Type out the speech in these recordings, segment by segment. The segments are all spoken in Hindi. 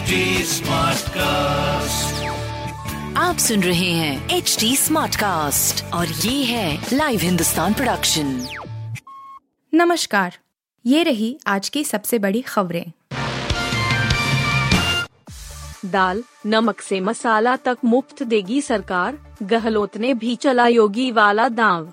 HD Smartcast. आप सुन रहे हैं एच डी स्मार्ट कास्ट और ये है लाइव हिंदुस्तान प्रोडक्शन नमस्कार ये रही आज की सबसे बड़ी खबरें। दाल नमक से मसाला तक मुफ़्त देगी सरकार गहलोत ने भी चला योगी वाला दांव।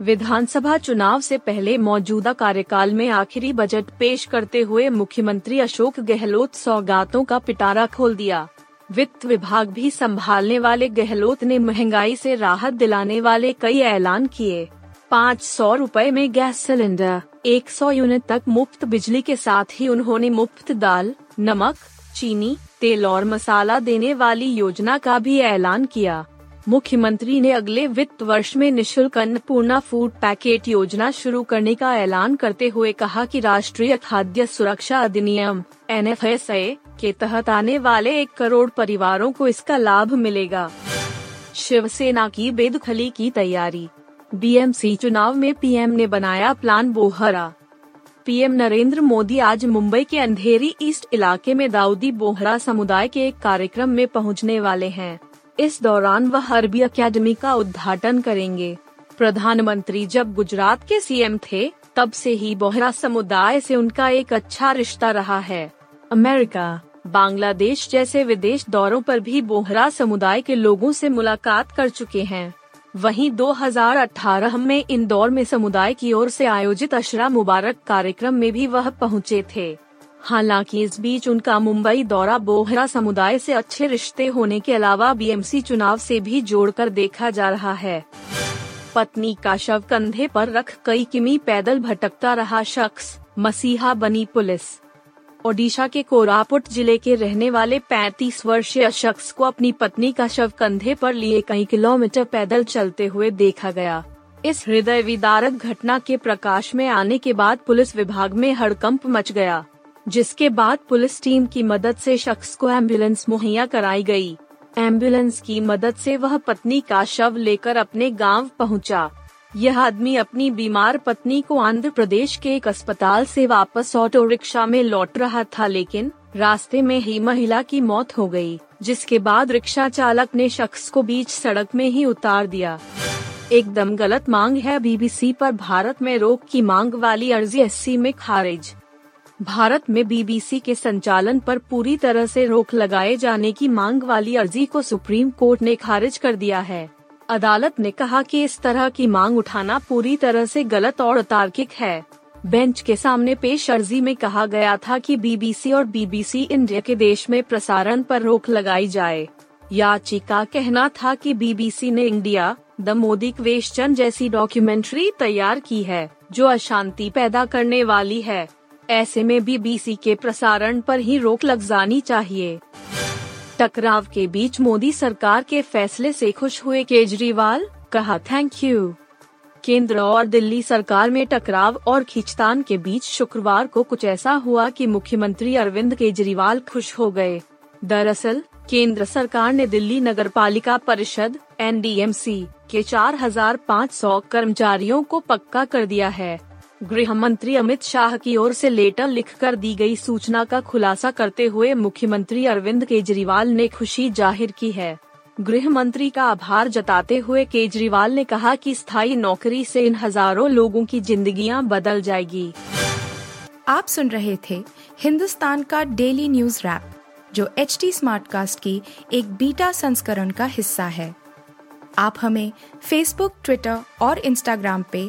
विधानसभा चुनाव से पहले मौजूदा कार्यकाल में आखिरी बजट पेश करते हुए मुख्यमंत्री अशोक गहलोत सौगातों का पिटारा खोल दिया। वित्त विभाग भी संभालने वाले गहलोत ने महँगाई से राहत दिलाने वाले कई ऐलान किए। पाँच सौ रूपए में गैस सिलेंडर, एक सौ यूनिट तक मुफ़्त बिजली के साथ ही उन्होंने मुफ़्त दाल, नमक, चीनी, तेल और मसाला देने वाली योजना का भी ऐलान किया। मुख्यमंत्री ने अगले वित्त वर्ष में निशुल्क अन्नपूर्णा फ़ूड पैकेट योजना शुरू करने का ऐलान करते हुए कहा कि राष्ट्रीय खाद्य सुरक्षा अधिनियम, एनएफएसए, के तहत आने वाले एक करोड़ परिवारों को इसका लाभ मिलेगा। शिवसेना की बेदखली की तैयारी, बीएमसी चुनाव में पीएम ने बनाया प्लान बोहरा। पीएम नरेंद्र मोदी आज मुंबई के अंधेरी ईस्ट इलाके में दाऊदी बोहरा समुदाय के एक कार्यक्रम में पहुँचने वाले हैं। इस दौरान वह अरबी अकेडमी का उद्घाटन करेंगे। प्रधानमंत्री जब गुजरात के सीएम थे, तब से ही बोहरा समुदाय से उनका एक अच्छा रिश्ता रहा है। अमेरिका, बांग्लादेश जैसे विदेश दौरों पर भी बोहरा समुदाय के लोगों से मुलाकात कर चुके हैं। वहीं 2018 में इंदौर में समुदाय की ओर से आयोजित अशरा मुबारक कार्यक्रम में भी वह पहुँचे थे। हालाँकि इस बीच उनका मुंबई दौरा बोहरा समुदाय से अच्छे रिश्ते होने के अलावा बीएमसी चुनाव से भी जोड़कर देखा जा रहा है। पत्नी का शव कंधे पर रख कई किमी पैदल भटकता रहा शख्स, मसीहा बनी पुलिस। ओडिशा के कोरापुट ज़िले के रहने वाले 35 वर्षीय शख्स को अपनी पत्नी का शव कंधे पर लिए कई किलोमीटर पैदल चलते हुए देखा गया। इस हृदय विदारक घटना के प्रकाश में आने के बाद पुलिस विभाग में हड़कंप मच गया। जिसके बाद पुलिस टीम की मदद से शख्स को एंबुलेंस मुहैया कराई गई। एंबुलेंस की मदद से वह पत्नी का शव लेकर अपने गाँव पहुँचा। यह आदमी अपनी बीमार पत्नी को आंध्र प्रदेश के एक अस्पताल से वापस ऑटो रिक्शा में लौट रहा था लेकिन रास्ते में ही महिला की मौत हो गई, जिसके बाद रिक्शा चालक ने शख्स को बीच सड़क में ही उतार दिया एकदम गलत मांग है बीबीसी पर भारत में रोक की मांग वाली अर्जी एससी में खारिज भारत में बीबीसी के संचालन पर पूरी तरह से रोक लगाए जाने की मांग वाली अर्जी को सुप्रीम कोर्ट ने खारिज कर दिया है। अदालत ने कहा कि इस तरह की मांग उठाना पूरी तरह से गलत और अतार्किक है। बेंच के सामने पेश अर्जी में कहा गया था कि बीबीसी और बीबीसी इंडिया के देश में प्रसारण पर रोक लगाई जाए। याचिका कहना था कि बीबीसी ने इंडिया, द मोदी क्वेश्चन जैसी डॉक्यूमेंट्री तैयार की है, जो अशांति पैदा करने वाली है। ऐसे में बीबीसी के प्रसारण पर ही रोक लग जानी चाहिए। टकराव के बीच मोदी सरकार के फैसले से खुश हुए केजरीवाल कहा थैंक यू केंद्र और दिल्ली सरकार में टकराव और खींचतान के बीच शुक्रवार को कुछ ऐसा हुआ कि मुख्यमंत्री अरविंद केजरीवाल खुश हो गए। दरअसल केंद्र सरकार ने दिल्ली नगर पालिका परिषद एन के 4,500 कर्मचारियों को पक्का कर दिया है। गृह मंत्री अमित शाह की ओर से लेटर लिखकर दी गई सूचना का खुलासा करते हुए मुख्यमंत्री अरविंद केजरीवाल ने खुशी ज़ाहिर की है। गृह मंत्री का आभार जताते हुए केजरीवाल ने कहा कि स्थायी नौकरी से इन हज़ारों लोगों की जिंदगियाँ बदल जाएगी। आप सुन रहे थे हिंदुस्तान का डेली न्यूज़ रैप, जो एच टी स्मार्ट कास्ट की एक बीटा संस्करण का हिस्सा है। आप हमें फेसबुक ट्विटर और इंस्टाग्राम पे